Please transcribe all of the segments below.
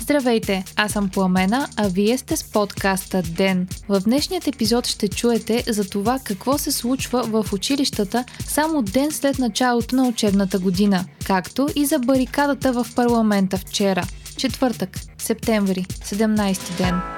Здравейте, аз съм Пламена, а вие сте с подкаста ДЕН. В днешният епизод ще чуете за това какво се случва в училищата само ден след началото на учебната година, както и за барикадата в парламента вчера. Четвъртък, септември, 17 ден.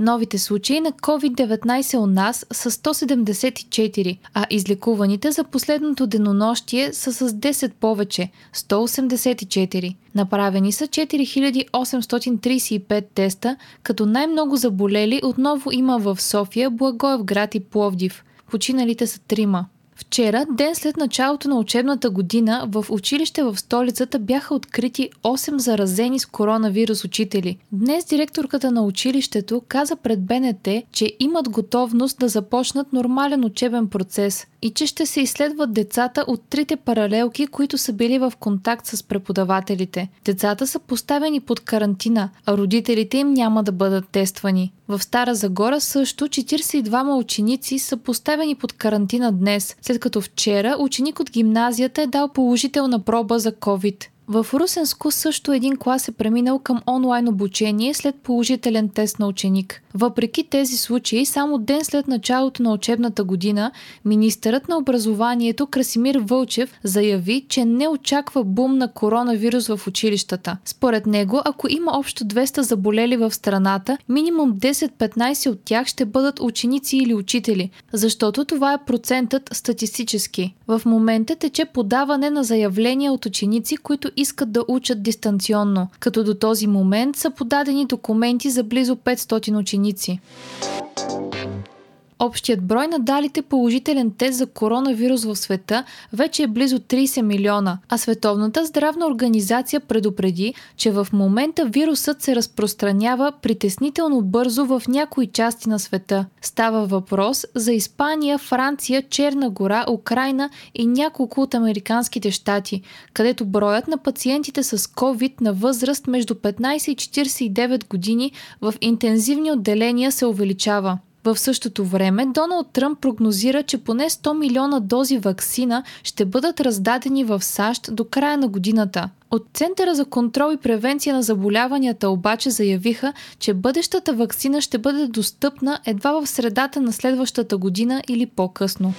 Новите случаи на COVID-19 у нас са 174, а излекуваните за последното денонощие са с 10 повече – 184. Направени са 4835 теста, като най-много заболели отново има в София, Благоевград и Пловдив. Починалите са трима. Вчера, ден след началото на учебната година, в училище в столицата бяха открити 8 заразени с коронавирус учители. Днес директорката на училището каза пред БНТ, че имат готовност да започнат нормален учебен процес и че ще се изследват децата от трите паралелки, които са били в контакт с преподавателите. Децата са поставени под карантина, а родителите им няма да бъдат тествани. В Стара Загора също 42 ученици са поставени под карантина днес, след като вчера ученик от гимназията е дал положителна проба за COVID. В Русенско също един клас е преминал към онлайн обучение след положителен тест на ученик. Въпреки тези случаи, само ден след началото на учебната година, министърът на образованието Красимир Вълчев заяви, че не очаква бум на коронавирус в училищата. Според него, ако има общо 200 заболели в страната, минимум 10-15 от тях ще бъдат ученици или учители, защото това е процентът статистически. В момента тече подаване на заявления от ученици, които искат да учат дистанционно, като до този момент са подадени документи за близо 500 ученици. Общият брой на далите положителен тест за коронавирус в света вече е близо 30 милиона, а Световната здравна организация предупреди, че в момента вирусът се разпространява притеснително бързо в някои части на света. Става въпрос за Испания, Франция, Черна гора, Украина и няколко от американските щати, където броят на пациентите с COVID на възраст между 15 и 49 години в интензивни отделения се увеличава. В същото време Доналд Тръмп прогнозира, че поне 100 милиона дози вакцина ще бъдат раздадени в САЩ до края на годината. От Центъра за контрол и превенция на заболяванията обаче заявиха, че бъдещата вакцина ще бъде достъпна едва в средата на следващата година или по-късно.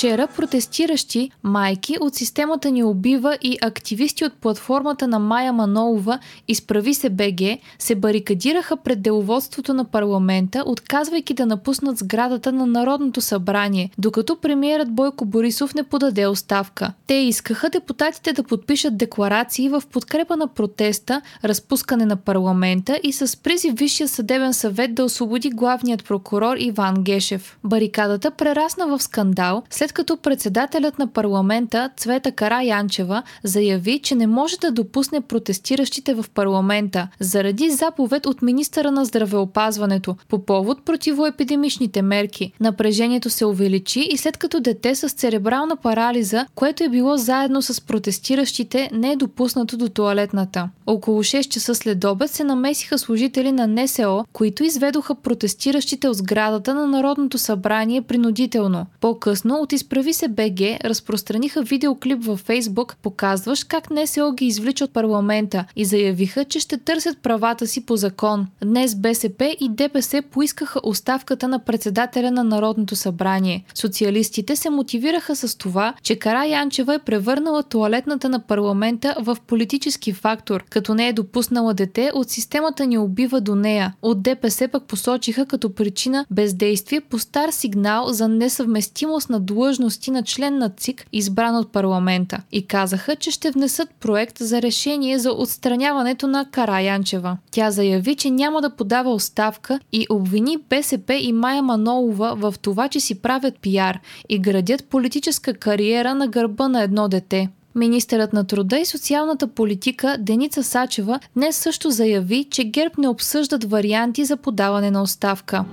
Вчера протестиращи майки от системата ни убива и активисти от платформата на Майя Манолова Изправи се БГ се барикадираха пред деловодството на парламента, отказвайки да напуснат сградата на Народното събрание, докато премиерът Бойко Борисов не подаде оставка. Те искаха депутатите да подпишат декларации в подкрепа на протеста, разпускане на парламента и с призив Висшия съдебен съвет да освободи главният прокурор Иван Гешев. Барикадата прерасна в скандал, след след като председателят на парламента Цвета Кара Янчева заяви, че не може да допусне протестиращите в парламента заради заповед от министъра на здравеопазването по повод противоепидемичните мерки. Напрежението се увеличи и след като дете с церебрална парализа, което е било заедно с протестиращите, не е допуснато до туалетната. Около 6 часа след обед се намесиха служители на НСО, които изведоха протестиращите от сградата на Народното събрание принудително. По-късно от Изправи се БГ разпространиха видеоклип във Фейсбук, показващ как НСО ги извлича от парламента и заявиха, че ще търсят правата си по закон. Днес БСП и ДПС поискаха оставката на председателя на Народното събрание. Социалистите се мотивираха с това, че Кара Янчева е превърнала туалетната на парламента в политически фактор, като не е допуснала дете от системата ни убива до нея. От ДПС пък посочиха като причина бездействие по стар сигнал за несъвместимост на длъжност длъжности на член на ЦИК, избран от парламента, и казаха, че ще внесат проект за решение за отстраняването на Караянчева. Тя заяви, че няма да подава оставка и обвини БСП и Майя Манолова в това, че си правят пиар и градят политическа кариера на гърба на едно дете. Министърът на труда и социалната политика Деница Сачева днес също заяви, че ГЕРБ не обсъждат варианти за подаване на оставка.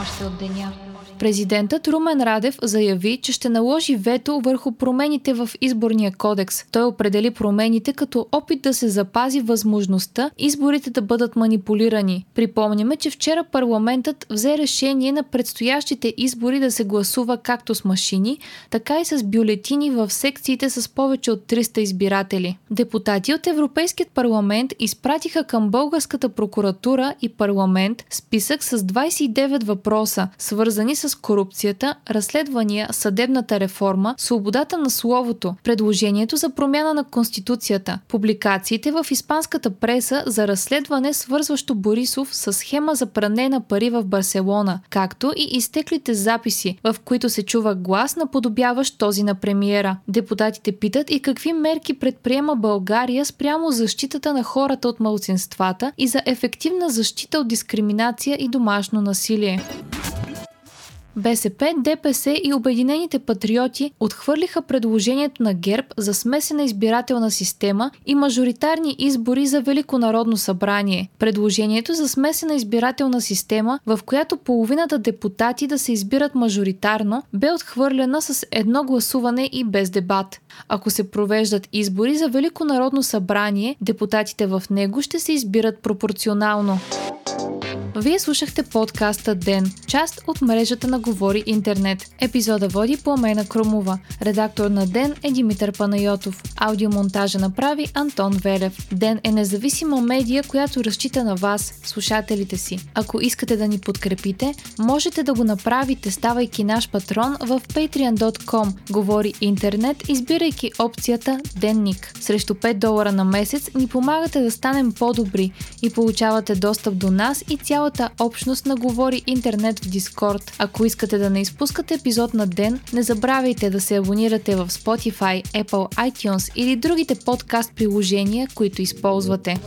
Още от деня. Президентът Румен Радев заяви, че ще наложи вето върху промените в изборния кодекс. Той определи промените като опит да се запази възможността изборите да бъдат манипулирани. Припомняме, че вчера парламентът взе решение на предстоящите избори да се гласува както с машини, така и с бюлетини в секциите с повече от 300 избиратели. Депутати от Европейският парламент изпратиха към българската прокуратура и парламент списък с 29 въпроса, свързани с с корупцията, разследвания, съдебната реформа, свободата на словото, предложението за промяна на Конституцията, публикациите в испанската преса за разследване, свързващо Борисов с схема за пране на пари в Барселона, както и изтеклите записи, в които се чува глас наподобяващ този на премиера. Депутатите питат и какви мерки предприема България спрямо защитата на хората от малцинствата и за ефективна защита от дискриминация и домашно насилие. БСП, ДПС и Обединените патриоти отхвърлиха предложението на ГЕРБ за смесена избирателна система и мажоритарни избори за Велико народно събрание. Предложението за смесена избирателна система, в която половината депутати да се избират мажоритарно, бе отхвърлена с едно гласуване и без дебат. Ако се провеждат избори за Велико народно събрание, депутатите в него ще се избират пропорционално. Вие слушахте подкаста Ден, част от мрежата на Говори Интернет. Епизода води Пламена Крумова. Редактор на Ден е Димитър Панайотов. Аудиомонтажа направи Антон Велев. Ден е независима медия, която разчита на вас, слушателите си. Ако искате да ни подкрепите, можете да го направите, ставайки наш патрон в patreon.com. Говори Интернет, избирайки опцията Денник. Срещу 5 долара на месец ни помагате да станем по-добри и получавате достъп до нас и цял цялата общност на Говори Интернет в Дискорд. Ако искате да не изпускате епизод на ден, не забравяйте да се абонирате в Spotify, Apple, iTunes или другите подкаст приложения, които използвате.